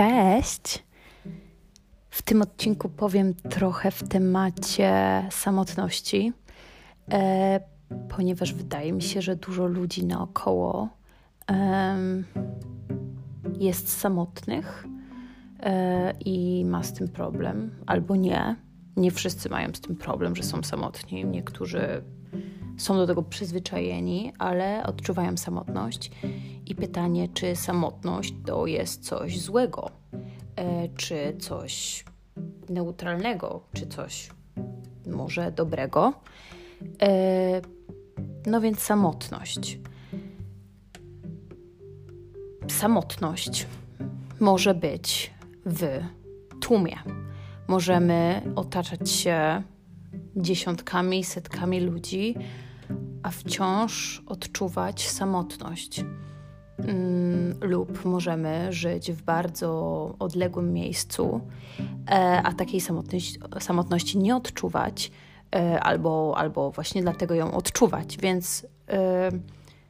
Cześć! W tym odcinku powiem trochę w temacie samotności, e, ponieważ wydaje mi się, że dużo ludzi naokoło e, jest samotnych e, i ma z tym problem, albo nie. Nie wszyscy mają z tym problem, że są samotni. Niektórzy są do tego przyzwyczajeni, ale odczuwają samotność. I pytanie, czy samotność to jest coś złego, czy coś neutralnego, czy coś może dobrego. E, no więc samotność. Samotność może być w tłumie. Możemy otaczać się dziesiątkami, setkami ludzi, a wciąż odczuwać samotność. Mm, lub możemy żyć w bardzo odległym miejscu, e, a takiej samotności, nie odczuwać, e, albo, albo właśnie dlatego ją odczuwać. Więc e,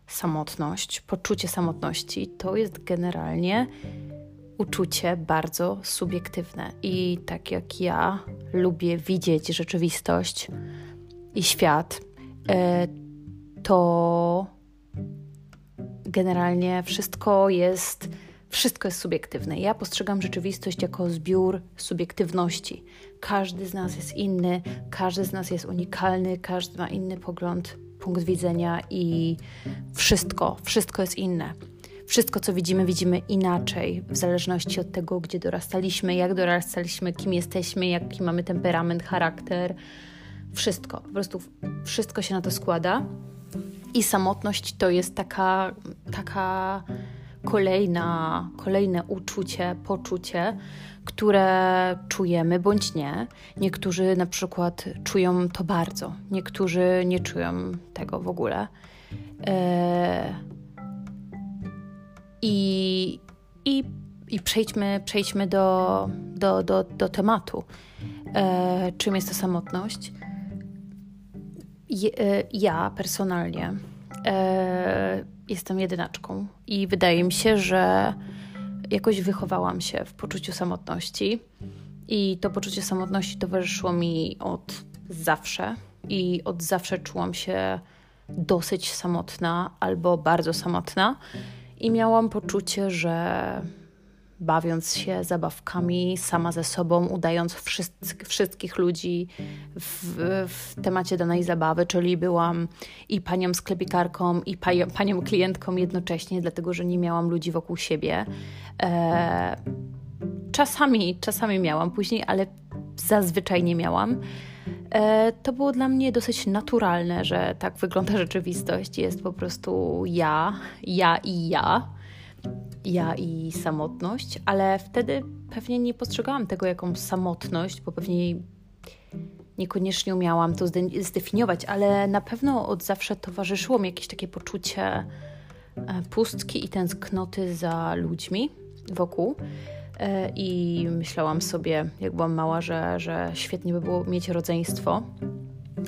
samotność, poczucie samotności to jest generalnie uczucie bardzo subiektywne. I tak jak ja lubię widzieć rzeczywistość i świat, to generalnie wszystko jest, wszystko jest subiektywne. Ja postrzegam rzeczywistość jako zbiór subiektywności. Każdy z nas jest inny, każdy z nas jest unikalny, każdy ma inny pogląd, punkt widzenia i wszystko, wszystko jest inne. Wszystko, co widzimy, widzimy inaczej, w zależności od tego, gdzie dorastaliśmy, jak dorastaliśmy, kim jesteśmy, jaki mamy temperament, charakter. Wszystko, po prostu wszystko się na to składa. I samotność to jest taka, taka kolejna, kolejne uczucie, poczucie, które czujemy bądź nie. Niektórzy na przykład czują to bardzo, niektórzy nie czują tego w ogóle. E, I, i, i przejdźmy, przejdźmy do, do, do, do tematu. E, czym jest to samotność? E, ja personalnie e, jestem jedynaczką i wydaje mi się, że jakoś wychowałam się w poczuciu samotności i to poczucie samotności towarzyszyło mi od zawsze i od zawsze czułam się dosyć samotna albo bardzo samotna i miałam poczucie, że bawiąc się zabawkami sama ze sobą, udając wszystkich ludzi w, w, temacie danej zabawy, czyli byłam i panią sklepikarką, i panią, panią klientką jednocześnie, dlatego że nie miałam ludzi wokół siebie. E, czasami, czasami miałam później, ale zazwyczaj nie miałam. E, to było dla mnie dosyć naturalne, że tak wygląda rzeczywistość. Jest po prostu ja, ja i ja ja i samotność, ale wtedy pewnie nie postrzegałam tego jako samotność, bo pewnie niekoniecznie umiałam to zdefiniować, ale na pewno od zawsze towarzyszyło mi jakieś takie poczucie e, pustki i tęsknoty za ludźmi wokół. E, I myślałam sobie, jak byłam mała, że, że świetnie by było mieć rodzeństwo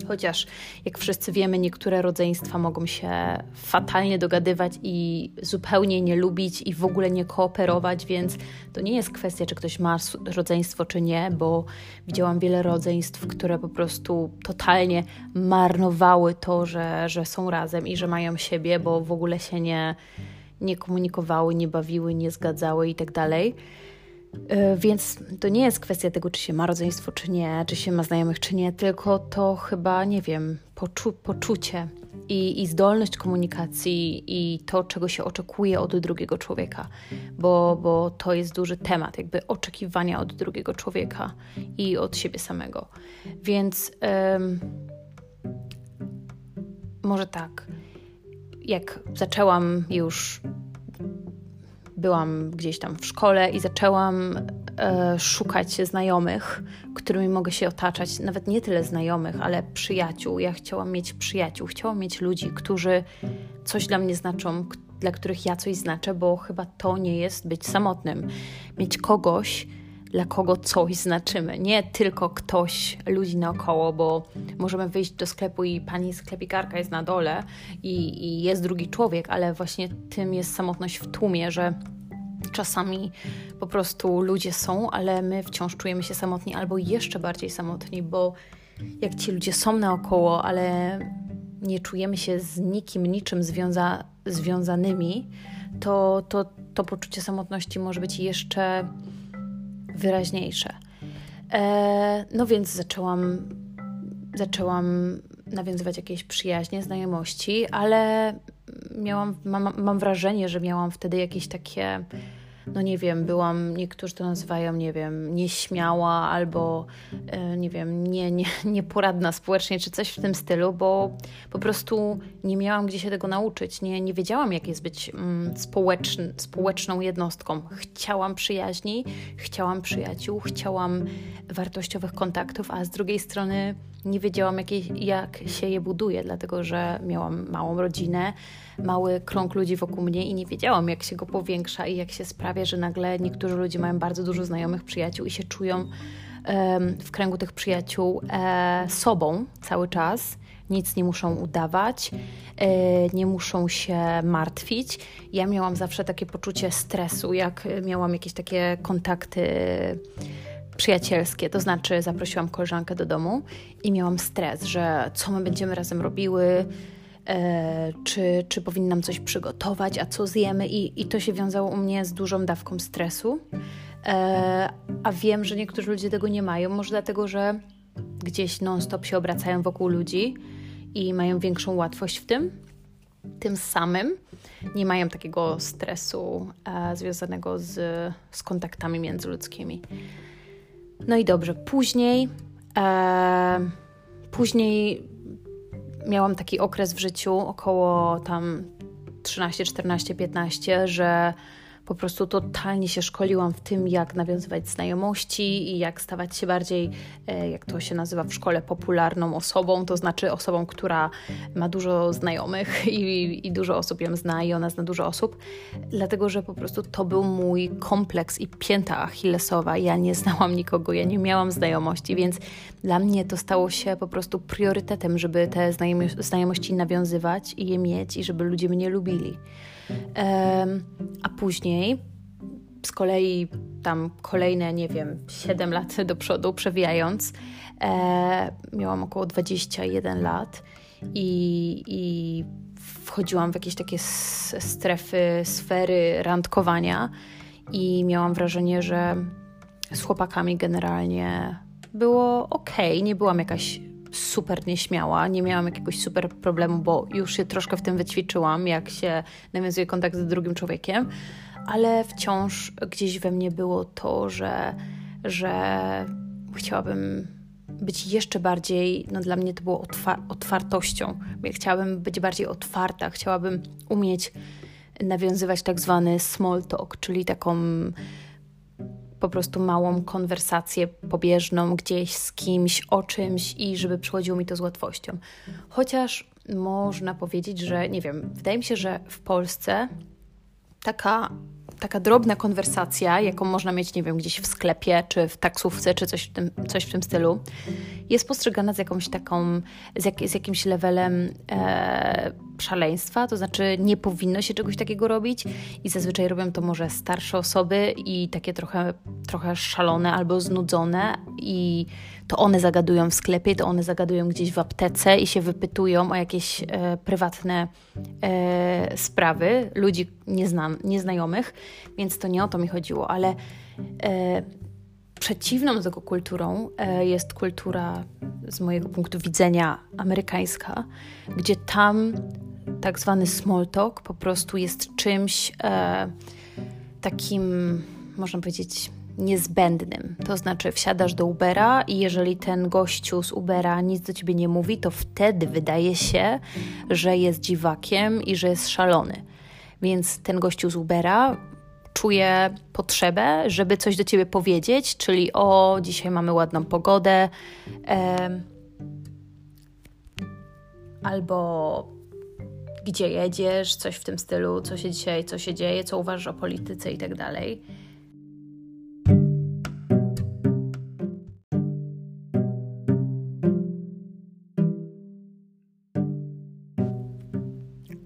Chociaż, jak wszyscy wiemy, niektóre rodzeństwa mogą się fatalnie dogadywać i zupełnie nie lubić i w ogóle nie kooperować, więc to nie jest kwestia, czy ktoś ma rodzeństwo, czy nie, bo widziałam wiele rodzeństw, które po prostu totalnie marnowały to, że, że są razem i że mają siebie, bo w ogóle się nie, nie komunikowały, nie bawiły, nie zgadzały i tak więc to nie jest kwestia tego, czy się ma rodzeństwo, czy nie, czy się ma znajomych, czy nie, tylko to chyba, nie wiem, poczu poczucie i, i zdolność komunikacji i to, czego się oczekuje od drugiego człowieka, bo, bo to jest duży temat, jakby oczekiwania od drugiego człowieka i od siebie samego. Więc um, może tak, jak zaczęłam już byłam gdzieś tam w szkole i zaczęłam e, szukać znajomych, którymi mogę się otaczać. Nawet nie tyle znajomych, ale przyjaciół. Ja chciałam mieć przyjaciół, chciałam mieć ludzi, którzy coś dla mnie znaczą, dla których ja coś znaczę, bo chyba to nie jest być samotnym. Mieć kogoś, dla kogo coś znaczymy. Nie tylko ktoś, ludzi naokoło, bo możemy wyjść do sklepu i pani sklepikarka jest na dole i, i jest drugi człowiek, ale właśnie tym jest samotność w tłumie, że czasami po prostu ludzie są, ale my wciąż czujemy się samotni albo jeszcze bardziej samotni, bo jak ci ludzie są naokoło, ale nie czujemy się z nikim, niczym związa związanymi, to, to to poczucie samotności może być jeszcze wyraźniejsze. E, no więc zaczęłam, zaczęłam nawiązywać jakieś przyjaźnie, znajomości, ale miałam, mam, mam wrażenie, że miałam wtedy jakieś takie no nie wiem, byłam, niektórzy to nazywają, nie wiem, nieśmiała albo, e, nie wiem, nie, nie, nieporadna społecznie, czy coś w tym stylu, bo po prostu nie miałam gdzie się tego nauczyć. Nie, nie wiedziałam, jak jest być mm, społeczn, społeczną jednostką. Chciałam przyjaźni, chciałam przyjaciół, chciałam wartościowych kontaktów, a z drugiej strony nie wiedziałam, jak, jak się je buduje, dlatego że miałam małą rodzinę, mały krąg ludzi wokół mnie i nie wiedziałam, jak się go powiększa i jak się sprawia, że nagle niektórzy ludzie mają bardzo dużo znajomych przyjaciół i się czują um, w kręgu tych przyjaciół e, sobą cały czas. Nic nie muszą udawać, e, nie muszą się martwić. Ja miałam zawsze takie poczucie stresu, jak miałam jakieś takie kontakty przyjacielskie, to znaczy zaprosiłam koleżankę do domu i miałam stres, że co my będziemy razem robiły, e, czy, czy powinnam coś przygotować, a co zjemy i, i to się wiązało u mnie z dużą dawką stresu. E, a wiem, że niektórzy ludzie tego nie mają, może dlatego, że gdzieś non-stop się obracają wokół ludzi i mają większą łatwość w tym. Tym samym nie mają takiego stresu e, związanego z, z kontaktami międzyludzkimi. No i dobrze, później, e, później miałam taki okres w życiu, około tam 13, 14, 15, że po prostu totalnie się szkoliłam w tym, jak nawiązywać znajomości i jak stawać się bardziej, e, jak to się nazywa w szkole, popularną osobą, to znaczy osobą, która ma dużo znajomych i, i dużo osób ją zna i ona zna dużo osób, dlatego że po prostu to był mój kompleks i pięta achillesowa. Ja nie znałam nikogo, ja nie miałam znajomości, więc dla mnie to stało się po prostu priorytetem, żeby te znajomości nawiązywać i je mieć i żeby ludzie mnie lubili. A później z kolei tam kolejne, nie wiem, 7 lat do przodu, przewijając, e, miałam około 21 lat i, i wchodziłam w jakieś takie strefy, sfery randkowania i miałam wrażenie, że z chłopakami generalnie było ok, nie byłam jakaś super nieśmiała, nie miałam jakiegoś super problemu, bo już się troszkę w tym wyćwiczyłam, jak się nawiązuje kontakt z drugim człowiekiem, ale wciąż gdzieś we mnie było to, że, że chciałabym być jeszcze bardziej, no dla mnie to było otwar otwartością. Chciałabym być bardziej otwarta, chciałabym umieć nawiązywać tak zwany small talk, czyli taką po prostu małą konwersację pobieżną gdzieś z kimś o czymś i żeby przychodziło mi to z łatwością. Chociaż można powiedzieć, że nie wiem, wydaje mi się, że w Polsce taka, taka drobna konwersacja, jaką można mieć, nie wiem, gdzieś w sklepie, czy w taksówce, czy coś w tym, coś w tym stylu, jest postrzegana z jakąś taką, z, jak, z jakimś levelem e, szaleństwa, to znaczy nie powinno się czegoś takiego robić i zazwyczaj robią to może starsze osoby i takie trochę, trochę szalone albo znudzone i to one zagadują w sklepie, to one zagadują gdzieś w aptece i się wypytują o jakieś e, prywatne e, sprawy ludzi niezna, nieznajomych, więc to nie o to mi chodziło, ale e, przeciwną do tego kulturą e, jest kultura z mojego punktu widzenia amerykańska, gdzie tam tak zwany small talk po prostu jest czymś e, takim, można powiedzieć, niezbędnym. To znaczy, wsiadasz do Ubera i jeżeli ten gościu z Ubera nic do ciebie nie mówi, to wtedy wydaje się, że jest dziwakiem i że jest szalony. Więc ten gościu z Ubera czuje potrzebę, żeby coś do ciebie powiedzieć, czyli o, dzisiaj mamy ładną pogodę, e, albo gdzie jedziesz, coś w tym stylu, co się dzisiaj, co się dzieje, co uważasz o polityce i tak dalej.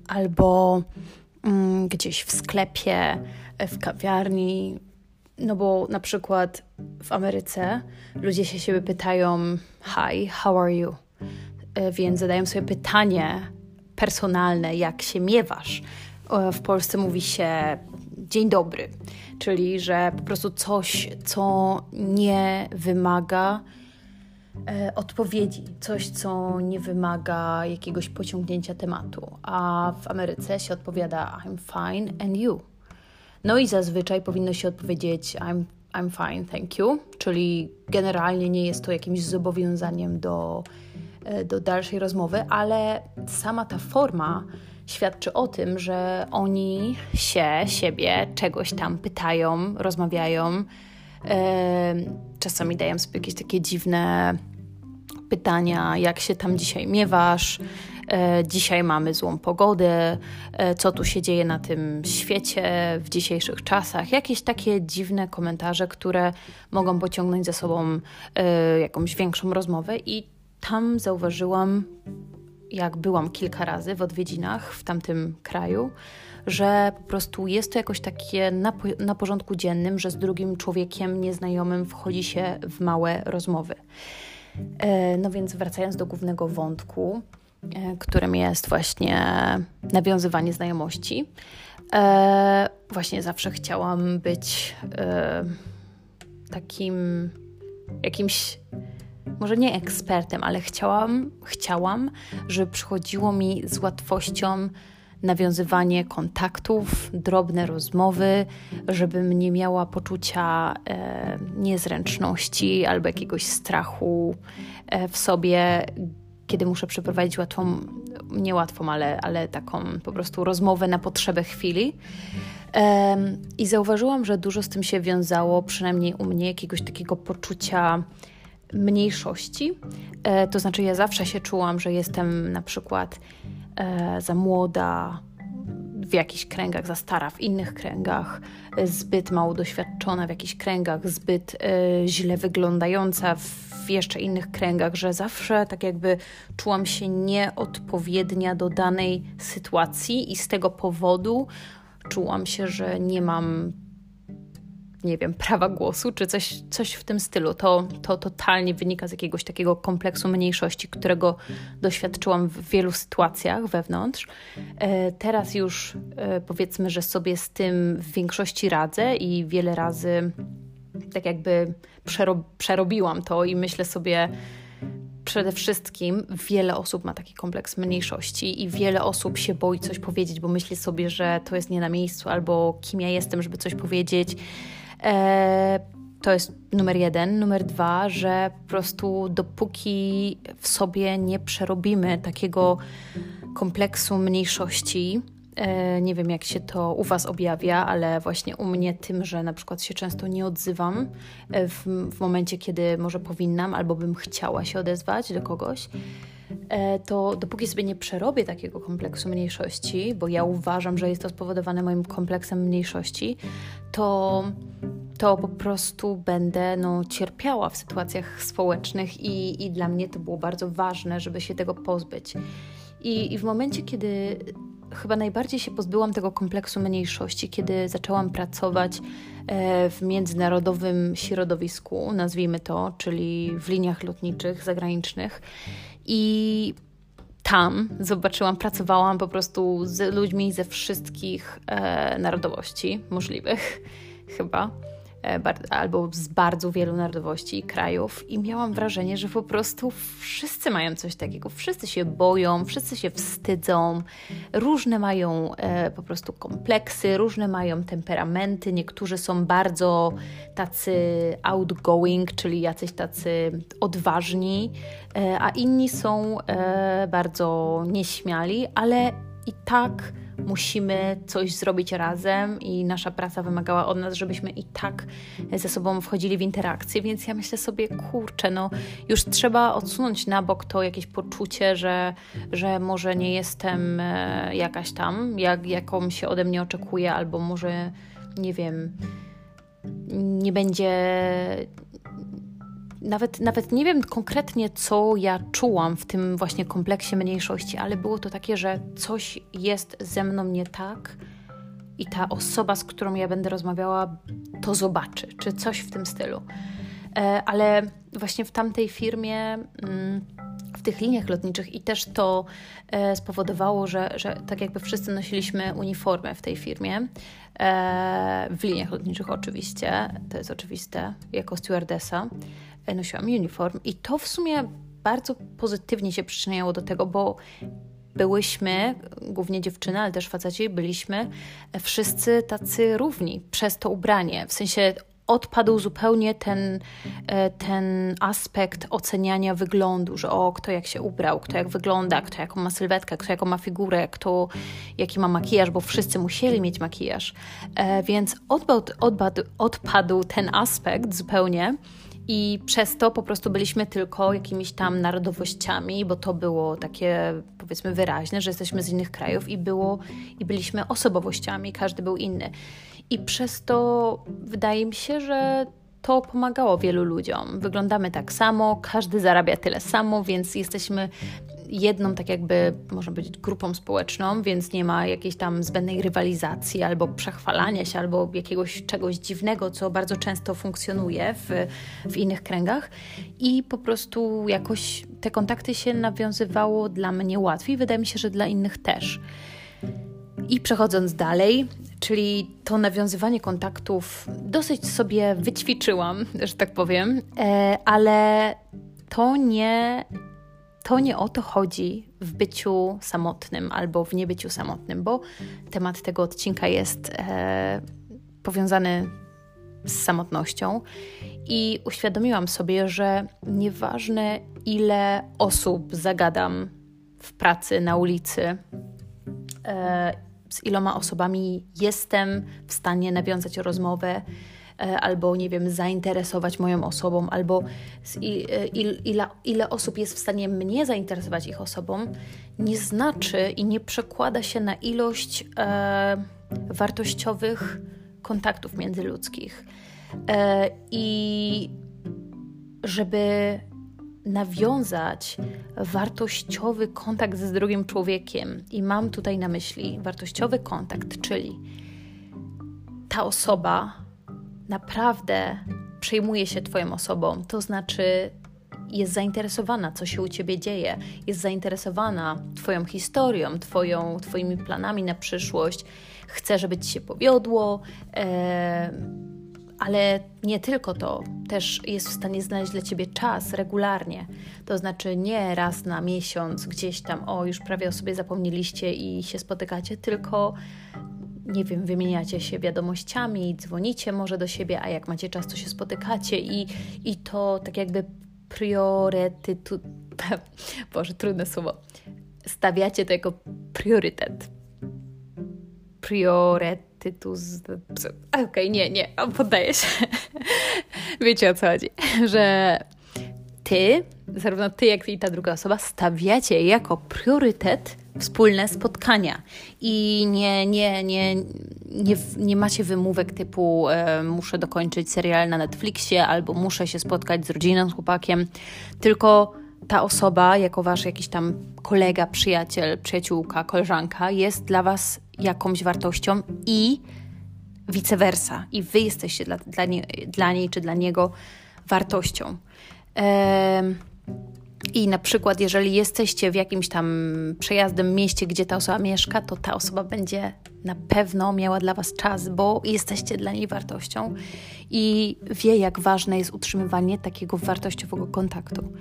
Albo gdzieś w sklepie, w kawiarni. No bo na przykład w Ameryce ludzie się siebie pytają: Hi, how are you? E, więc zadają sobie pytanie personalne, jak się miewasz. W Polsce mówi się dzień dobry, czyli że po prostu coś, co nie wymaga e, odpowiedzi, coś, co nie wymaga jakiegoś pociągnięcia tematu. A w Ameryce się odpowiada I'm fine and you. No i zazwyczaj powinno się odpowiedzieć I'm, I'm fine, thank you, czyli generalnie nie jest to jakimś zobowiązaniem do, e, do dalszej rozmowy, ale sama ta forma świadczy o tym, że oni się, siebie czegoś tam pytają, rozmawiają. Czasami dają sobie jakieś takie dziwne pytania, jak się tam dzisiaj miewasz, e, dzisiaj mamy złą pogodę, e, co tu się dzieje na tym świecie w dzisiejszych czasach. Jakieś takie dziwne komentarze, które mogą pociągnąć za sobą e, jakąś większą rozmowę i tam zauważyłam jak byłam kilka razy w odwiedzinach w tamtym kraju, że po prostu jest to jakoś takie na, na porządku dziennym, że z drugim człowiekiem nieznajomym wchodzi się w małe rozmowy. E, no więc wracając do głównego wątku, e, którym jest właśnie nawiązywanie znajomości. E, właśnie zawsze chciałam być takim jakimś może nie ekspertem, ale chciałam, chciałam, żeby przychodziło mi z łatwością nawiązywanie kontaktów, drobne rozmowy, żebym nie miała poczucia e, niezręczności albo jakiegoś strachu e, w sobie, kiedy muszę przeprowadzić łatwą, nie łatwą, ale, ale taką po prostu rozmowę na potrzebę chwili. E, I zauważyłam, że dużo z tym się wiązało, przynajmniej u mnie, jakiegoś takiego poczucia mniejszości. E, to znaczy, ja zawsze się czułam, że jestem na przykład e, za młoda w jakichś kręgach, za stara w innych kręgach, zbyt mało doświadczona w jakichś kręgach, zbyt e, źle wyglądająca w jeszcze innych kręgach, że zawsze tak jakby czułam się nieodpowiednia do danej sytuacji i z tego powodu czułam się, że nie mam nie wiem, prawa głosu, czy coś, coś w tym stylu. To, to totalnie wynika z jakiegoś takiego kompleksu mniejszości, którego doświadczyłam w wielu sytuacjach wewnątrz. E, teraz już e, powiedzmy, że sobie z tym w większości radzę i wiele razy tak jakby przerob przerobiłam to i myślę sobie, przede wszystkim wiele osób ma taki kompleks mniejszości i wiele osób się boi coś powiedzieć, bo myśli sobie, że to jest nie na miejscu albo kim ja jestem, żeby coś powiedzieć. E, to jest numer jeden. Numer dwa, że po prostu dopóki w sobie nie przerobimy takiego kompleksu mniejszości, e, nie wiem, jak się to u Was objawia, ale właśnie u mnie tym, że na przykład się często nie odzywam e, w, w momencie, kiedy może powinnam albo bym chciała się odezwać do kogoś, to dopóki sobie nie przerobię takiego kompleksu mniejszości, bo ja uważam, że jest to spowodowane moim kompleksem mniejszości, to to po prostu będę no, cierpiała w sytuacjach społecznych i, i dla mnie to było bardzo ważne, żeby się tego pozbyć. I, I w momencie, kiedy chyba najbardziej się pozbyłam tego kompleksu mniejszości, kiedy zaczęłam pracować e, w międzynarodowym środowisku, nazwijmy to, czyli w liniach lotniczych zagranicznych. I tam zobaczyłam, pracowałam po prostu z ludźmi ze wszystkich e, narodowości możliwych, chyba. E, albo z bardzo wielu narodowości i krajów, i miałam wrażenie, że po prostu wszyscy mają coś takiego. Wszyscy się boją, wszyscy się wstydzą, różne mają e, po prostu kompleksy, różne mają temperamenty. Niektórzy są bardzo tacy outgoing, czyli jacyś tacy odważni, e, a inni są bardzo nieśmiali, ale i tak musimy coś zrobić razem i nasza praca wymagała od nas, żebyśmy i tak ze sobą wchodzili w interakcję, więc ja myślę sobie, kurczę, no już trzeba odsunąć na bok to jakieś poczucie, że, że może nie jestem e, jakaś tam, jak, jaką się ode mnie oczekuje, albo może, nie wiem, nie będzie nawet, nawet nie wiem konkretnie, co ja czułam w tym właśnie kompleksie mniejszości, ale było to takie, że coś jest ze mną nie tak i ta osoba, z którą ja będę rozmawiała, to zobaczy, czy coś w tym stylu. E, ale właśnie w tamtej firmie, mm, w tych liniach lotniczych, i też to e, spowodowało, że, że tak jakby wszyscy nosiliśmy uniformę w tej firmie. E, w liniach lotniczych, oczywiście, to jest oczywiste, jako stewardessa nosiłam uniform, i to w sumie bardzo pozytywnie się przyczyniało do tego, bo byłyśmy, głównie dziewczyny, ale też faceci, byliśmy wszyscy tacy równi przez to ubranie. W sensie odpadł zupełnie ten, e, ten aspekt oceniania wyglądu, że o, kto jak się ubrał, kto jak wygląda, kto jaką ma sylwetkę, kto jaką ma figurę, kto jaki ma makijaż, bo wszyscy musieli mieć makijaż. E, więc odpadł, odpadł, odpadł ten aspekt zupełnie. I przez to po prostu byliśmy tylko jakimiś tam narodowościami, bo to było takie powiedzmy wyraźne, że jesteśmy z innych krajów i było i byliśmy osobowościami, każdy był inny. I przez to wydaje mi się, że to pomagało wielu ludziom. Wyglądamy tak samo, każdy zarabia tyle samo, więc jesteśmy jedną, tak jakby, można powiedzieć, grupą społeczną, więc nie ma jakiejś tam zbędnej rywalizacji albo przechwalania się, albo jakiegoś czegoś dziwnego, co bardzo często funkcjonuje w, w innych kręgach. I po prostu jakoś te kontakty się nawiązywało dla mnie łatwiej, wydaje mi się, że dla innych też. I przechodząc dalej, czyli to nawiązywanie kontaktów dosyć sobie wyćwiczyłam, że tak powiem, e, ale to nie, to nie o to chodzi w byciu samotnym albo w niebyciu samotnym, bo temat tego odcinka jest e, powiązany z samotnością i uświadomiłam sobie, że nieważne ile osób zagadam w pracy, na ulicy, e, z iloma osobami jestem w stanie nawiązać rozmowę, albo nie wiem, zainteresować moją osobą, albo il, e, il, ile, ile osób jest w stanie mnie zainteresować ich osobą, nie znaczy i nie przekłada się na ilość e, wartościowych kontaktów międzyludzkich. E, I żeby nawiązać wartościowy kontakt z drugim człowiekiem. I mam tutaj na myśli wartościowy kontakt, czyli ta osoba naprawdę przejmuje się Twoją osobą, to znaczy jest zainteresowana, co się u Ciebie dzieje, jest zainteresowana Twoją historią, twoją, Twoimi planami na przyszłość, chce, żeby Ci się powiodło. E, ale nie tylko to, też jest w stanie znaleźć dla ciebie czas regularnie. To znaczy nie raz na miesiąc gdzieś tam, o już prawie o sobie zapomnieliście i się spotykacie, tylko nie wiem, wymieniacie się wiadomościami, dzwonicie może do siebie, a jak macie czas, to się spotykacie i, i to tak jakby priorytetu. Boże, trudne słowo. Stawiacie to jako priorytet. Priorytet tytuł z... Okej, okay, nie, nie, poddaję się. Wiecie o co chodzi. Że ty, zarówno ty, jak i ta druga osoba, stawiacie jako priorytet wspólne spotkania i nie, nie, nie, nie, nie macie wymówek typu e, muszę dokończyć serial na Netflixie albo muszę się spotkać z rodziną, z chłopakiem, tylko ta osoba, jako wasz jakiś tam kolega, przyjaciel, przyjaciółka, koleżanka, jest dla was jakąś wartością i vice versa. I wy jesteście dla, dla, nie, dla niej czy dla niego wartością. I na przykład, jeżeli jesteście w jakimś tam przejazdem mieście, gdzie ta osoba mieszka, to ta osoba będzie na pewno miała dla Was czas, bo jesteście dla niej wartością i wie, jak ważne jest utrzymywanie takiego wartościowego kontaktu.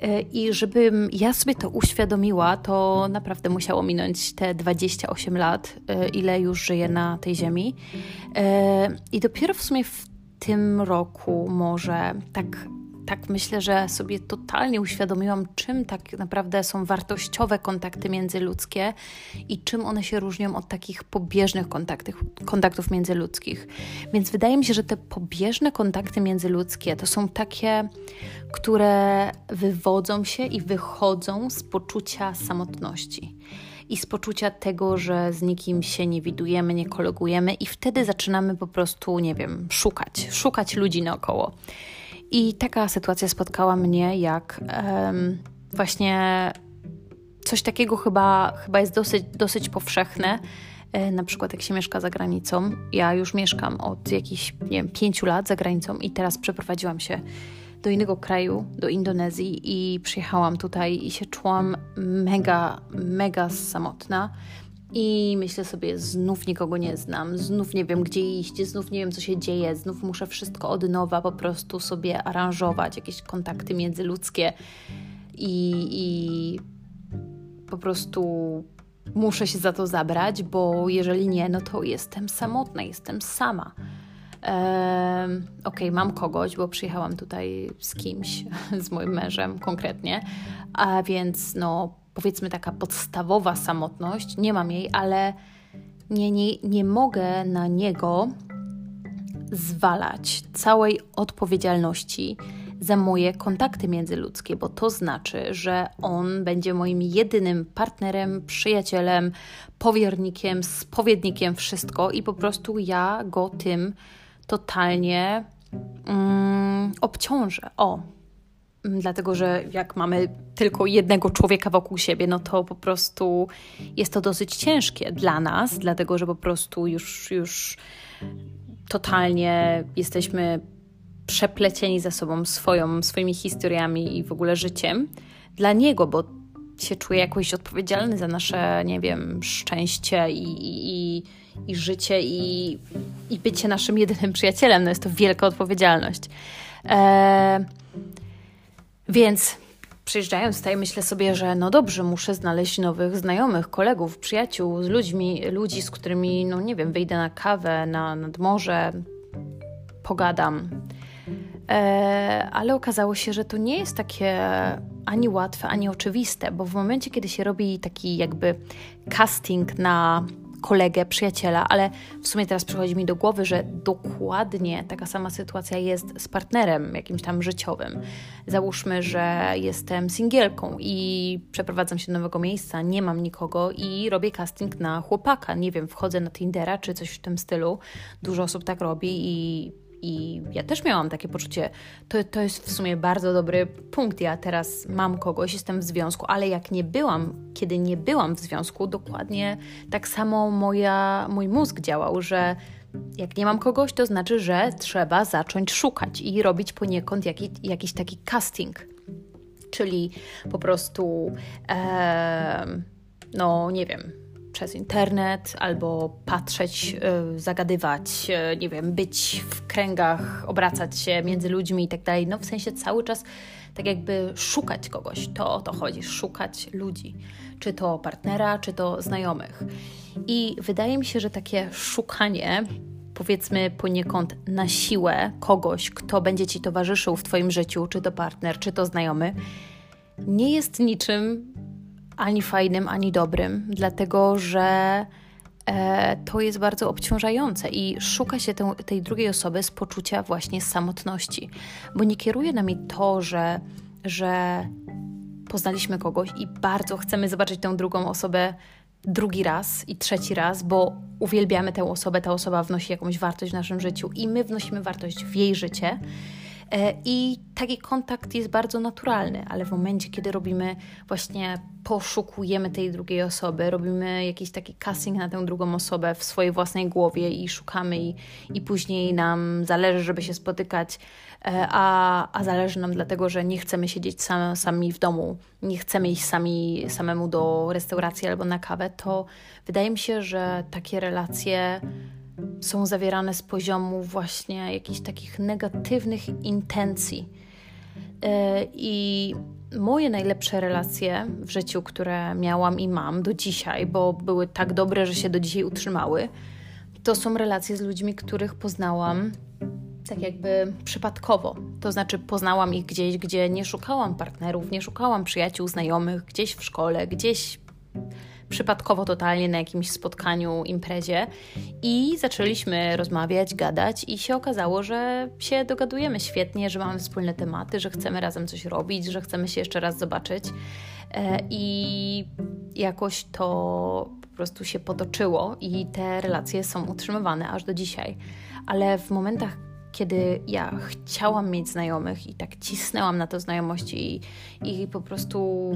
E, I żebym ja sobie to uświadomiła, to naprawdę musiało minąć te 28 lat, e, ile już żyję na tej ziemi. E, I dopiero w sumie w tym roku może tak tak myślę, że sobie totalnie uświadomiłam, czym tak naprawdę są wartościowe kontakty międzyludzkie i czym one się różnią od takich pobieżnych kontaktów, kontaktów międzyludzkich. Więc wydaje mi się, że te pobieżne kontakty międzyludzkie to są takie, które wywodzą się i wychodzą z poczucia samotności i z poczucia tego, że z nikim się nie widujemy, nie kolegujemy, i wtedy zaczynamy po prostu, nie wiem, szukać, szukać ludzi naokoło. I taka sytuacja spotkała mnie, jak um, właśnie coś takiego chyba, chyba jest dosyć, dosyć powszechne. E, na przykład jak się mieszka za granicą. Ja już mieszkam od jakichś, nie wiem, pięciu lat za granicą i teraz przeprowadziłam się do innego kraju, do Indonezji i przyjechałam tutaj i się czułam mega, mega samotna. I myślę sobie, znów nikogo nie znam, znów nie wiem gdzie iść, znów nie wiem co się dzieje, znów muszę wszystko od nowa po prostu sobie aranżować, jakieś kontakty międzyludzkie i, i po prostu muszę się za to zabrać, bo jeżeli nie, no to jestem samotna, jestem sama. Okej, okay, mam kogoś, bo przyjechałam tutaj z kimś, z moim mężem konkretnie, a więc no powiedzmy taka podstawowa samotność, nie mam jej, ale nie, nie, nie mogę na niego zwalać całej odpowiedzialności za moje kontakty międzyludzkie, bo to znaczy, że on będzie moim jedynym partnerem, przyjacielem, powiernikiem, spowiednikiem, wszystko i po prostu ja go tym totalnie mm, obciążę. O, dlatego że jak mamy tylko jednego człowieka wokół siebie, no to po prostu jest to dosyć ciężkie dla nas, dlatego że po prostu już, już totalnie jesteśmy przeplecieni ze sobą swoją, swoimi historiami i w ogóle życiem. Dla niego, bo się czuje jakoś odpowiedzialny za nasze, nie wiem, szczęście i, i, i życie i, i bycie naszym jedynym przyjacielem. No jest to wielka odpowiedzialność. E, więc przyjeżdżając tutaj, myślę sobie, że no dobrze, muszę znaleźć nowych znajomych, kolegów, przyjaciół, z ludźmi, ludzi, z którymi, no nie wiem, wyjdę na kawę, na, nad morze, pogadam. E, ale okazało się, że to nie jest takie ani łatwe, ani oczywiste, bo w momencie, kiedy się robi taki jakby casting na kolegę, przyjaciela, ale w sumie teraz przychodzi mi do głowy, że dokładnie taka sama sytuacja jest z partnerem jakimś tam życiowym. Załóżmy, że jestem singielką i przeprowadzam się do nowego miejsca, nie mam nikogo i robię casting na chłopaka. Nie wiem, wchodzę na Tindera czy coś w tym stylu. Dużo osób tak robi i i ja też miałam takie poczucie, to, to jest w sumie bardzo dobry punkt. Ja teraz mam kogoś, jestem w związku, ale jak nie byłam, kiedy nie byłam w związku, dokładnie tak samo moja, mój mózg działał, że jak nie mam kogoś, to znaczy, że trzeba zacząć szukać i robić poniekąd jakiś, jakiś taki casting. Czyli po prostu, no nie wiem, przez internet albo patrzeć, e, zagadywać, e, nie wiem, być w kręgach, obracać się między ludźmi i tak dalej. No w sensie cały czas tak jakby szukać kogoś. To o to chodzi, szukać ludzi. Czy to partnera, czy to znajomych. I wydaje mi się, że takie szukanie powiedzmy poniekąd na siłę kogoś, kto będzie ci towarzyszył w Twoim życiu, czy to partner, czy to znajomy, nie jest niczym ani fajnym, ani dobrym, dlatego że e, to jest bardzo obciążające i szuka się te, tej drugiej osoby z poczucia właśnie samotności, bo nie kieruje nami to, że, że poznaliśmy kogoś i bardzo chcemy zobaczyć tę drugą osobę drugi raz i trzeci raz, bo uwielbiamy tę osobę, ta osoba wnosi jakąś wartość w naszym życiu i my wnosimy wartość w jej życie. E, I taki kontakt jest bardzo naturalny, ale w momencie, kiedy robimy właśnie, poszukujemy tej drugiej osoby, robimy jakiś taki casting na tę drugą osobę w swojej własnej głowie i szukamy, i, i później nam zależy, żeby się spotykać, e, a, a zależy nam dlatego, że nie chcemy siedzieć sami, w domu, nie chcemy iść sami, samemu do restauracji albo na kawę, to wydaje mi się, że takie relacje są zawierane z poziomu właśnie jakichś takich negatywnych intencji. E, I moje najlepsze relacje w życiu, które miałam i mam do dzisiaj, bo były tak dobre, że się do dzisiaj utrzymały, to są relacje z ludźmi, których poznałam tak jakby przypadkowo. To znaczy, poznałam ich gdzieś, gdzie nie szukałam partnerów, nie szukałam przyjaciół, znajomych, gdzieś w szkole, gdzieś przypadkowo totalnie na jakimś spotkaniu, imprezie i zaczęliśmy rozmawiać, gadać i się okazało, że się dogadujemy świetnie, że mamy wspólne tematy, że chcemy razem coś robić, że chcemy się jeszcze raz zobaczyć e, i jakoś to po prostu się potoczyło i te relacje są utrzymywane aż do dzisiaj. Ale w momentach, kiedy ja chciałam mieć znajomych i tak cisnęłam na to znajomości i, i po prostu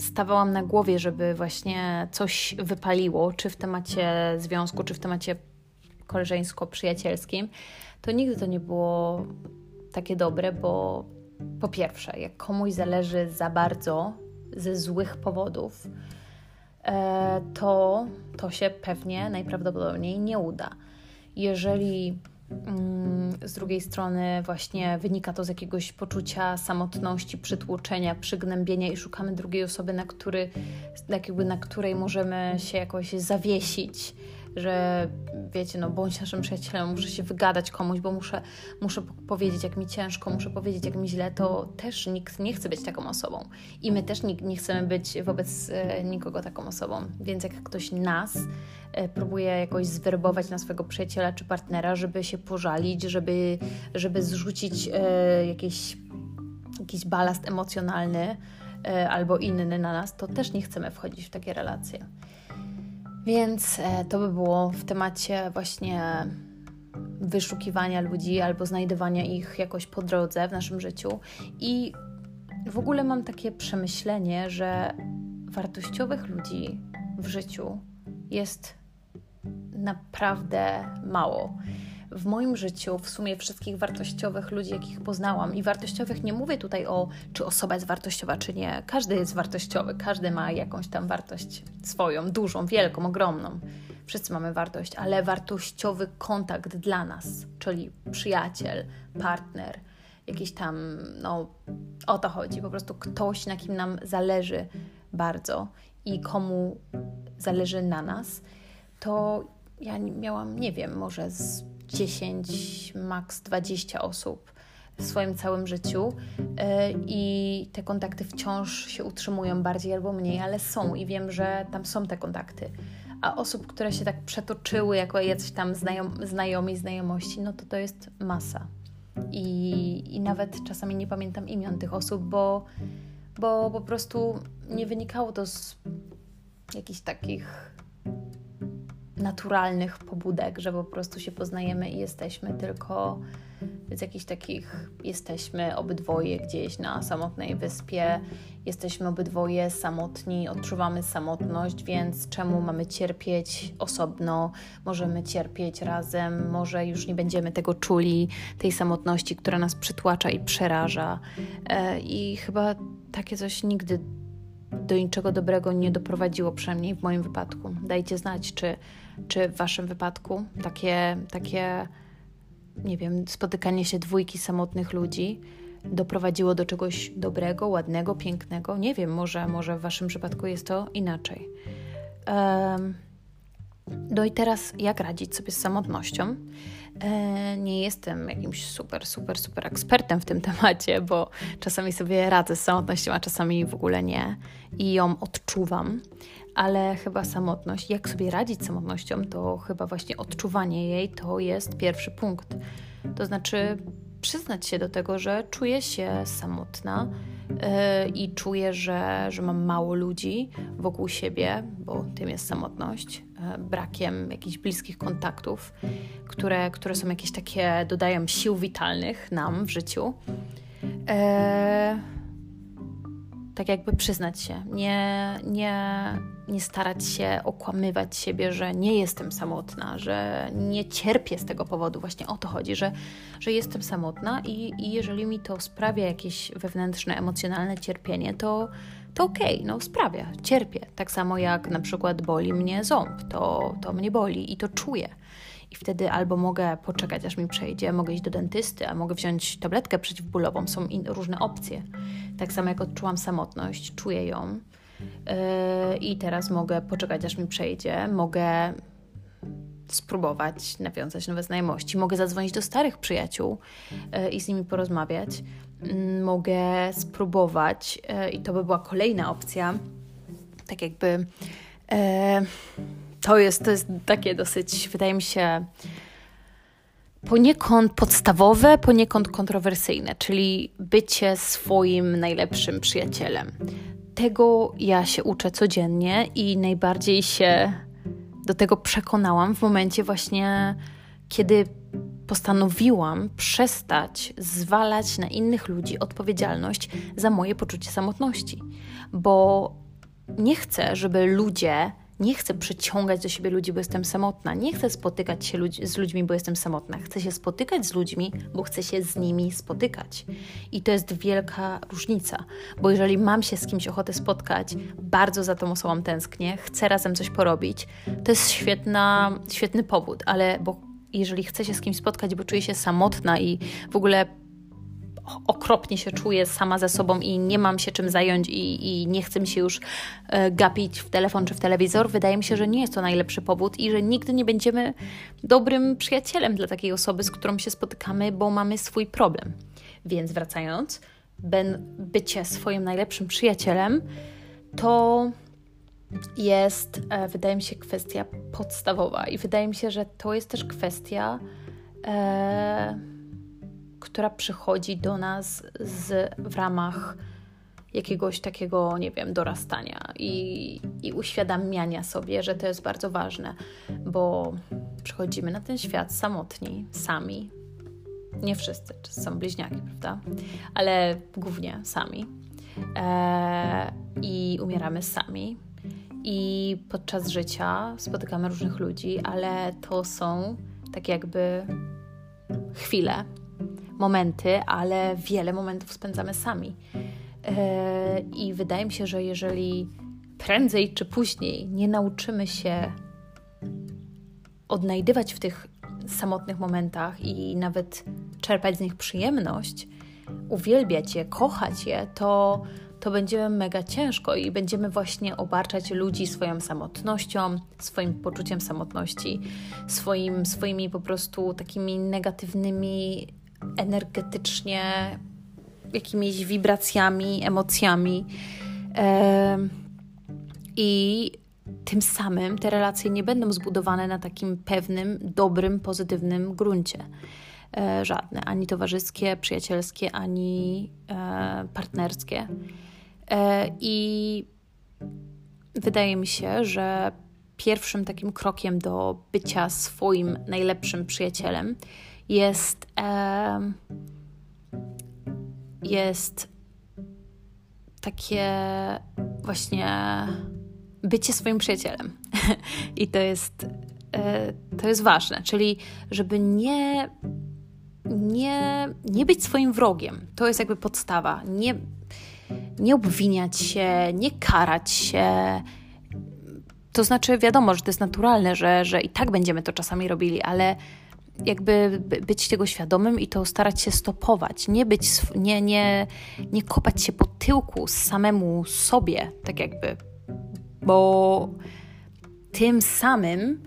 stawałam na głowie, żeby właśnie coś wypaliło, czy w temacie związku, czy w temacie koleżeńsko-przyjacielskim, to nigdy to nie było takie dobre, bo po pierwsze, jak komuś zależy za bardzo ze złych powodów, e, to to się pewnie najprawdopodobniej nie uda. Jeżeli z drugiej strony właśnie wynika to z jakiegoś poczucia samotności, przytłoczenia, przygnębienia i szukamy drugiej osoby, na, który, jakby na której możemy się jakoś zawiesić, że wiecie, no bądź naszym przyjacielem, muszę się wygadać komuś, bo muszę, muszę powiedzieć, jak mi ciężko, muszę powiedzieć, jak mi źle, to też nikt nie chce być taką osobą. I my też nie, nie chcemy być wobec e, nikogo taką osobą. Więc jak ktoś nas e, próbuje jakoś zwerbować na swojego przyjaciela czy partnera, żeby się pożalić, żeby, żeby zrzucić e, jakieś, jakiś balast emocjonalny albo inny na nas, to też nie chcemy wchodzić w takie relacje. Więc e, to by było w temacie właśnie wyszukiwania ludzi albo znajdywania ich jakoś po drodze w naszym życiu. I w ogóle mam takie przemyślenie, że wartościowych ludzi w życiu jest naprawdę mało w moim życiu w sumie wszystkich wartościowych ludzi, jakich poznałam, i wartościowych nie mówię tutaj o, czy osoba jest wartościowa, czy nie. Każdy jest wartościowy, każdy ma jakąś tam wartość swoją, dużą, wielką, ogromną. Wszyscy mamy wartość, ale wartościowy kontakt dla nas, czyli przyjaciel, partner, jakiś tam, no o to chodzi, po prostu ktoś, na kim nam zależy bardzo i komu zależy na nas, to ja miałam, nie wiem, może z 10, maks 20 osób w swoim całym życiu e, i te kontakty wciąż się utrzymują bardziej albo mniej, ale są i wiem, że tam są te kontakty. A osób, które się tak przetoczyły jako jacyś tam znajom, znajomi, znajomości, no to to jest masa. I, I nawet czasami nie pamiętam imion tych osób, bo, bo po prostu nie wynikało to z jakichś takich naturalnych pobudek, że po prostu się poznajemy i jesteśmy, tylko z jakichś takich jesteśmy obydwoje gdzieś na samotnej wyspie, jesteśmy obydwoje samotni, odczuwamy samotność, więc czemu mamy cierpieć osobno? Możemy cierpieć razem, może już nie będziemy tego czuli, tej samotności, która nas przytłacza i przeraża. E, I chyba takie coś nigdy do niczego dobrego nie doprowadziło, przynajmniej w moim wypadku. Dajcie znać, czy czy w Waszym wypadku takie, takie, nie wiem, spotykanie się dwójki samotnych ludzi doprowadziło do czegoś dobrego, ładnego, pięknego? Nie wiem, może, może w Waszym przypadku jest to inaczej. Um, no i teraz, jak radzić sobie z samotnością? E, nie jestem jakimś super, super, super ekspertem w tym temacie, bo czasami sobie radzę z samotnością, a czasami w ogóle nie i ją odczuwam ale chyba samotność, jak sobie radzić z samotnością, to chyba właśnie odczuwanie jej to jest pierwszy punkt. To znaczy przyznać się do tego, że czuję się samotna yy, i czuję, że, że mam mało ludzi wokół siebie, bo tym jest samotność, yy, brakiem jakichś bliskich kontaktów, które, które są jakieś takie, dodają sił witalnych nam w życiu. Yy, tak jakby przyznać się, nie, nie, nie starać się okłamywać siebie, że nie jestem samotna, że nie cierpię z tego powodu. Właśnie o to chodzi, że, że jestem samotna i, i jeżeli mi to sprawia jakieś wewnętrzne, emocjonalne cierpienie, to, to okej, okay, no sprawia, cierpię. Tak samo jak na przykład boli mnie ząb, to, to mnie boli i to czuję. I wtedy albo mogę poczekać, aż mi przejdzie, mogę iść do dentysty, a mogę wziąć tabletkę przeciwbólową. Są in, różne opcje. Tak samo jak odczułam samotność, czuję ją. Yy, I teraz mogę poczekać, aż mi przejdzie. Mogę spróbować nawiązać nowe znajomości. Mogę zadzwonić do starych przyjaciół yy, i z nimi porozmawiać. Yy, mogę spróbować, yy, i to by była kolejna opcja, tak jakby yy, to jest, to jest takie dosyć, wydaje mi się, poniekąd podstawowe, poniekąd kontrowersyjne, czyli bycie swoim najlepszym przyjacielem. Tego ja się uczę codziennie i najbardziej się do tego przekonałam w momencie właśnie, kiedy postanowiłam przestać zwalać na innych ludzi odpowiedzialność za moje poczucie samotności, bo nie chcę, żeby ludzie nie chcę przyciągać do siebie ludzi, bo jestem samotna. Nie chcę spotykać się ludzi, z ludźmi, bo jestem samotna. Chcę się spotykać z ludźmi, bo chcę się z nimi spotykać. I to jest wielka różnica, bo jeżeli mam się z kimś ochotę spotkać, bardzo za tą osobą tęsknię, chcę razem coś porobić, to jest świetna, świetny powód, ale bo jeżeli chcę się z kimś spotkać, bo czuję się samotna i w ogóle okropnie się czuję sama ze sobą i nie mam się czym zająć i, i nie chcę mi się już e, gapić w telefon czy w telewizor, wydaje mi się, że nie jest to najlepszy powód i że nigdy nie będziemy dobrym przyjacielem dla takiej osoby, z którą się spotykamy, bo mamy swój problem. Więc wracając, bycie swoim najlepszym przyjacielem to jest, e, wydaje mi się, kwestia podstawowa i wydaje mi się, że to jest też kwestia. E, która przychodzi do nas z, w ramach jakiegoś takiego, nie wiem, dorastania i, i uświadamiania sobie, że to jest bardzo ważne, bo przychodzimy na ten świat samotni, sami. Nie wszyscy, są bliźniaki, prawda? Ale głównie sami. E, I umieramy sami. I podczas życia spotykamy różnych ludzi, ale to są tak jakby chwile, momenty, ale wiele momentów spędzamy sami. E, I wydaje mi się, że jeżeli prędzej czy później nie nauczymy się odnajdywać w tych samotnych momentach i nawet czerpać z nich przyjemność, uwielbiać je, kochać je, to, to będziemy mega ciężko i będziemy właśnie obarczać ludzi swoją samotnością, swoim poczuciem samotności, swoim, swoimi po prostu takimi negatywnymi energetycznie jakimiś wibracjami, emocjami. I tym samym te relacje nie będą zbudowane na takim pewnym, dobrym, pozytywnym gruncie. E, żadne, ani towarzyskie, przyjacielskie, ani e, partnerskie. E, I wydaje mi się, że pierwszym takim krokiem do bycia swoim najlepszym przyjacielem jest, jest takie właśnie bycie swoim przyjacielem. I to jest, e, to jest ważne, czyli żeby nie, nie, nie być swoim wrogiem. To jest jakby podstawa. Nie, nie obwiniać się, nie karać się. To znaczy, wiadomo, że to jest naturalne, że, że i tak będziemy to czasami robili, ale jakby być tego świadomym i to starać się stopować, nie być, nie, nie, nie kopać się po tyłku samemu sobie, tak jakby, bo tym samym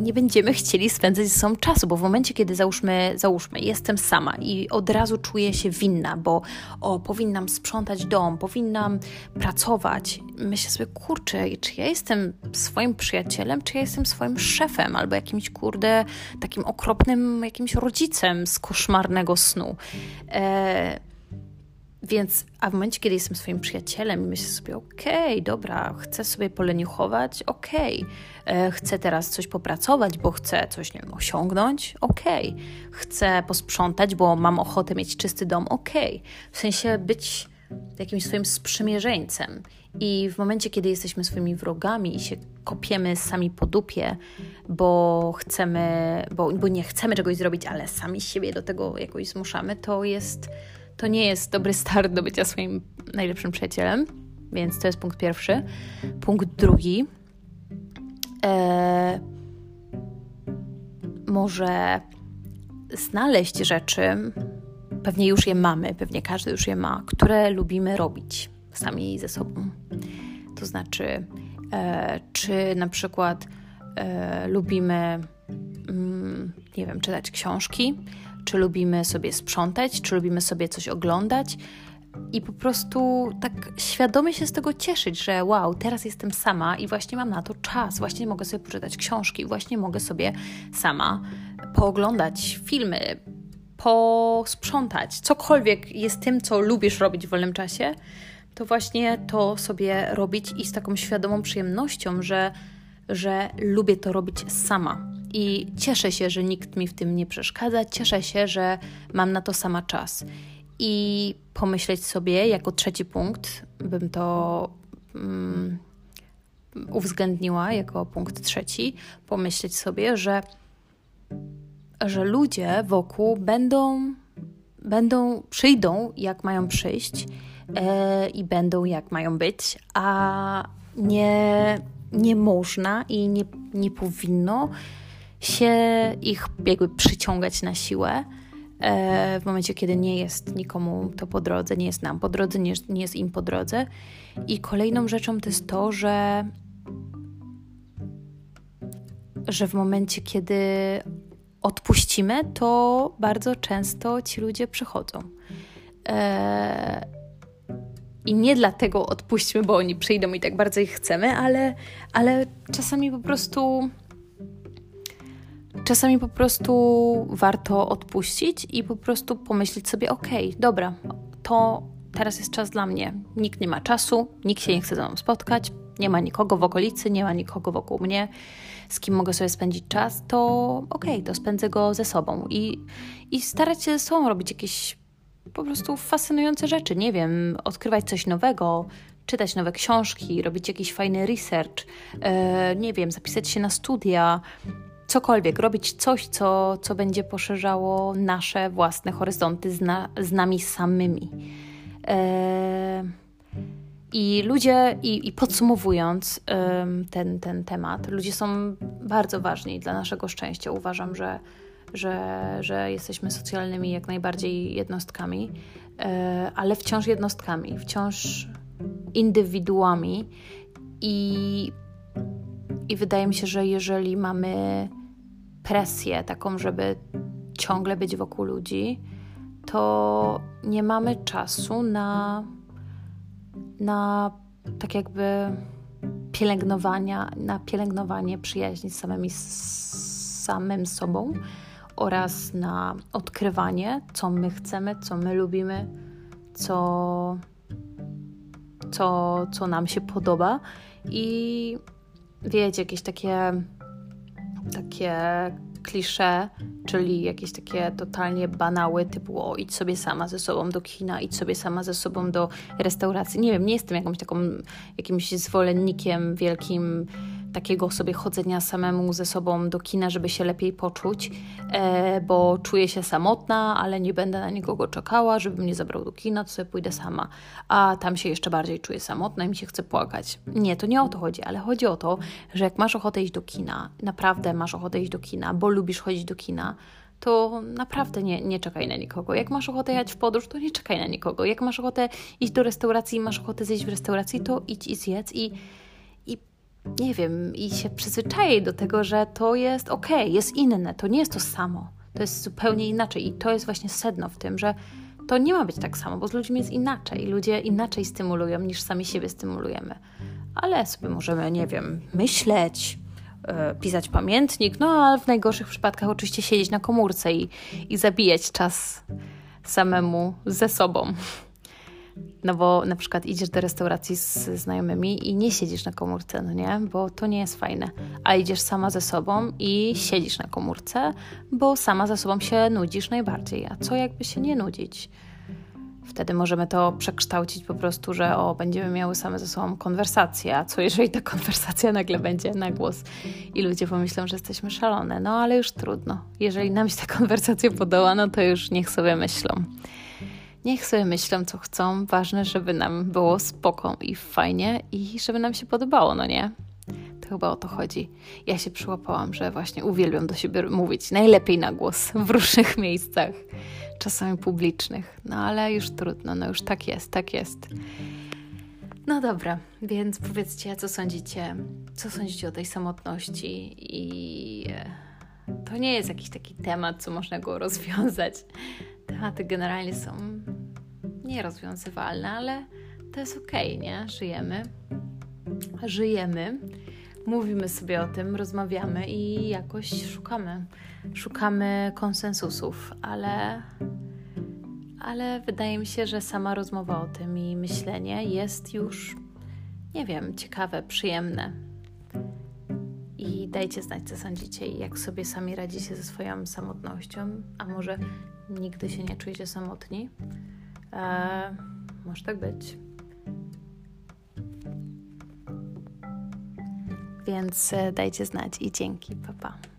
nie będziemy chcieli spędzać ze sobą czasu, bo w momencie, kiedy załóżmy, załóżmy, jestem sama i od razu czuję się winna, bo o, powinnam sprzątać dom, powinnam pracować, myślę sobie, kurczę, czy ja jestem swoim przyjacielem, czy ja jestem swoim szefem, albo jakimś, kurde, takim okropnym jakimś rodzicem z koszmarnego snu. E więc, a w momencie, kiedy jestem swoim przyjacielem i myślę sobie, okej, okay, dobra, chcę sobie poleniuchować, okej, okay. E, chcę teraz coś popracować, bo chcę coś, nie wiem, osiągnąć, okej, okay. chcę posprzątać, bo mam ochotę mieć czysty dom, okej. W sensie być jakimś swoim sprzymierzeńcem. I w momencie, kiedy jesteśmy swoimi wrogami i się kopiemy sami po dupie, bo chcemy, bo, bo nie chcemy czegoś zrobić, ale sami siebie do tego jakoś zmuszamy, to jest to nie jest dobry start do bycia swoim najlepszym przyjacielem, więc to jest punkt pierwszy. Punkt drugi. E, może znaleźć rzeczy, pewnie już je mamy, pewnie każdy już je ma, które lubimy robić sami ze sobą. To znaczy, e, czy na przykład e, lubimy, mm, nie wiem, czytać książki, czy lubimy sobie sprzątać, czy lubimy sobie coś oglądać. I po prostu tak świadomie się z tego cieszyć, że wow, teraz jestem sama i właśnie mam na to czas, właśnie mogę sobie poczytać książki, właśnie mogę sobie sama pooglądać filmy, posprzątać, cokolwiek jest tym, co lubisz robić w wolnym czasie, to właśnie to sobie robić i z taką świadomą przyjemnością, że, że lubię to robić sama i cieszę się, że nikt mi w tym nie przeszkadza, cieszę się, że mam na to sama czas. I pomyśleć sobie, jako trzeci punkt, bym to mm, uwzględniła jako punkt trzeci, pomyśleć sobie, że, że ludzie wokół będą, będą, przyjdą jak mają przyjść e, i będą jak mają być, a nie, nie można i nie, nie powinno się ich jakby przyciągać na siłę e, w momencie, kiedy nie jest nikomu to po drodze, nie jest nam po drodze, nie, nie jest im po drodze. I kolejną rzeczą to jest to, że że w momencie, kiedy odpuścimy, to bardzo często ci ludzie przychodzą. E, I nie dlatego odpuśćmy, bo oni przyjdą i tak bardzo ich chcemy, ale, ale czasami po prostu. Czasami po prostu warto odpuścić i po prostu pomyśleć sobie: OK, dobra, to teraz jest czas dla mnie. Nikt nie ma czasu, nikt się nie chce ze mną spotkać, nie ma nikogo w okolicy, nie ma nikogo wokół mnie z kim mogę sobie spędzić czas, to okej, okay, to spędzę go ze sobą i, i starać się ze sobą robić jakieś po prostu fascynujące rzeczy. Nie wiem, odkrywać coś nowego, czytać nowe książki, robić jakiś fajny research, e, nie wiem, zapisać się na studia, cokolwiek, robić coś, co, co będzie poszerzało nasze własne horyzonty z, na, z nami samymi. E, i ludzie, i, i podsumowując um, ten, ten temat, ludzie są bardzo ważni dla naszego szczęścia. Uważam, że, że, że jesteśmy socjalnymi jak najbardziej jednostkami, e, ale wciąż jednostkami, wciąż indywiduami. I, I wydaje mi się, że jeżeli mamy presję taką, żeby ciągle być wokół ludzi, to nie mamy czasu na na tak jakby pielęgnowania, na pielęgnowanie przyjaźni z samymi z samym sobą oraz na odkrywanie, co my chcemy, co my lubimy, co, co, co nam się podoba. I wiecie, jakieś takie takie klisze, czyli jakieś takie totalnie banały typu o, idź sobie sama ze sobą do kina, idź sobie sama ze sobą do restauracji. Nie wiem, nie jestem jakąś taką, jakimś zwolennikiem wielkim takiego sobie chodzenia samemu ze sobą do kina, żeby się lepiej poczuć, e, bo czuję się samotna, ale nie będę na nikogo czekała, żeby mnie zabrał do kina, to sobie pójdę sama. A tam się jeszcze bardziej czuję samotna i mi się chce płakać. Nie, to nie o to chodzi, ale chodzi o to, że jak masz ochotę iść do kina, naprawdę masz ochotę iść do kina, bo lubisz chodzić do kina, to naprawdę nie, nie czekaj na nikogo. Jak masz ochotę jechać w podróż, to nie czekaj na nikogo. Jak masz ochotę iść do restauracji i masz ochotę zjeść w restauracji, to idź i zjedz i nie wiem, i się przyzwyczaję do tego, że to jest ok, jest inne, to nie jest to samo, to jest zupełnie inaczej. I to jest właśnie sedno w tym, że to nie ma być tak samo, bo z ludźmi jest inaczej. Ludzie inaczej stymulują niż sami siebie stymulujemy. Ale sobie możemy, nie wiem, myśleć, yy, pisać pamiętnik, no a w najgorszych przypadkach oczywiście siedzieć na komórce i, i zabijać czas samemu ze sobą. No bo na przykład idziesz do restauracji z znajomymi i nie siedzisz na komórce, no nie? Bo to nie jest fajne. A idziesz sama ze sobą i siedzisz na komórce, bo sama ze sobą się nudzisz najbardziej. A co jakby się nie nudzić? Wtedy możemy to przekształcić po prostu, że o, będziemy miały same ze sobą konwersację, a co jeżeli ta konwersacja nagle będzie na głos i ludzie pomyślą, że jesteśmy szalone? No ale już trudno. Jeżeli nam się ta konwersacja podoba, no to już niech sobie myślą. Niech sobie myślą, co chcą. Ważne, żeby nam było spoko i fajnie i żeby nam się podobało, no nie? To chyba o to chodzi. Ja się przyłapałam, że właśnie uwielbiam do siebie mówić najlepiej na głos w różnych miejscach, czasami publicznych. No ale już trudno, no już tak jest, tak jest. No dobra, więc powiedzcie, co sądzicie, co sądzicie o tej samotności i e, to nie jest jakiś taki temat, co można go rozwiązać. Tematy generalnie są nierozwiązywalne, ale to jest okej, okay, nie? Żyjemy. Żyjemy, mówimy sobie o tym, rozmawiamy i jakoś szukamy. Szukamy konsensusów, ale, ale wydaje mi się, że sama rozmowa o tym i myślenie jest już, nie wiem, ciekawe, przyjemne i dajcie znać, co sądzicie i jak sobie sami radzicie ze swoją samotnością, a może nigdy się nie czujecie samotni. Eee, może tak być. Więc e, dajcie znać i dzięki, papa. Pa.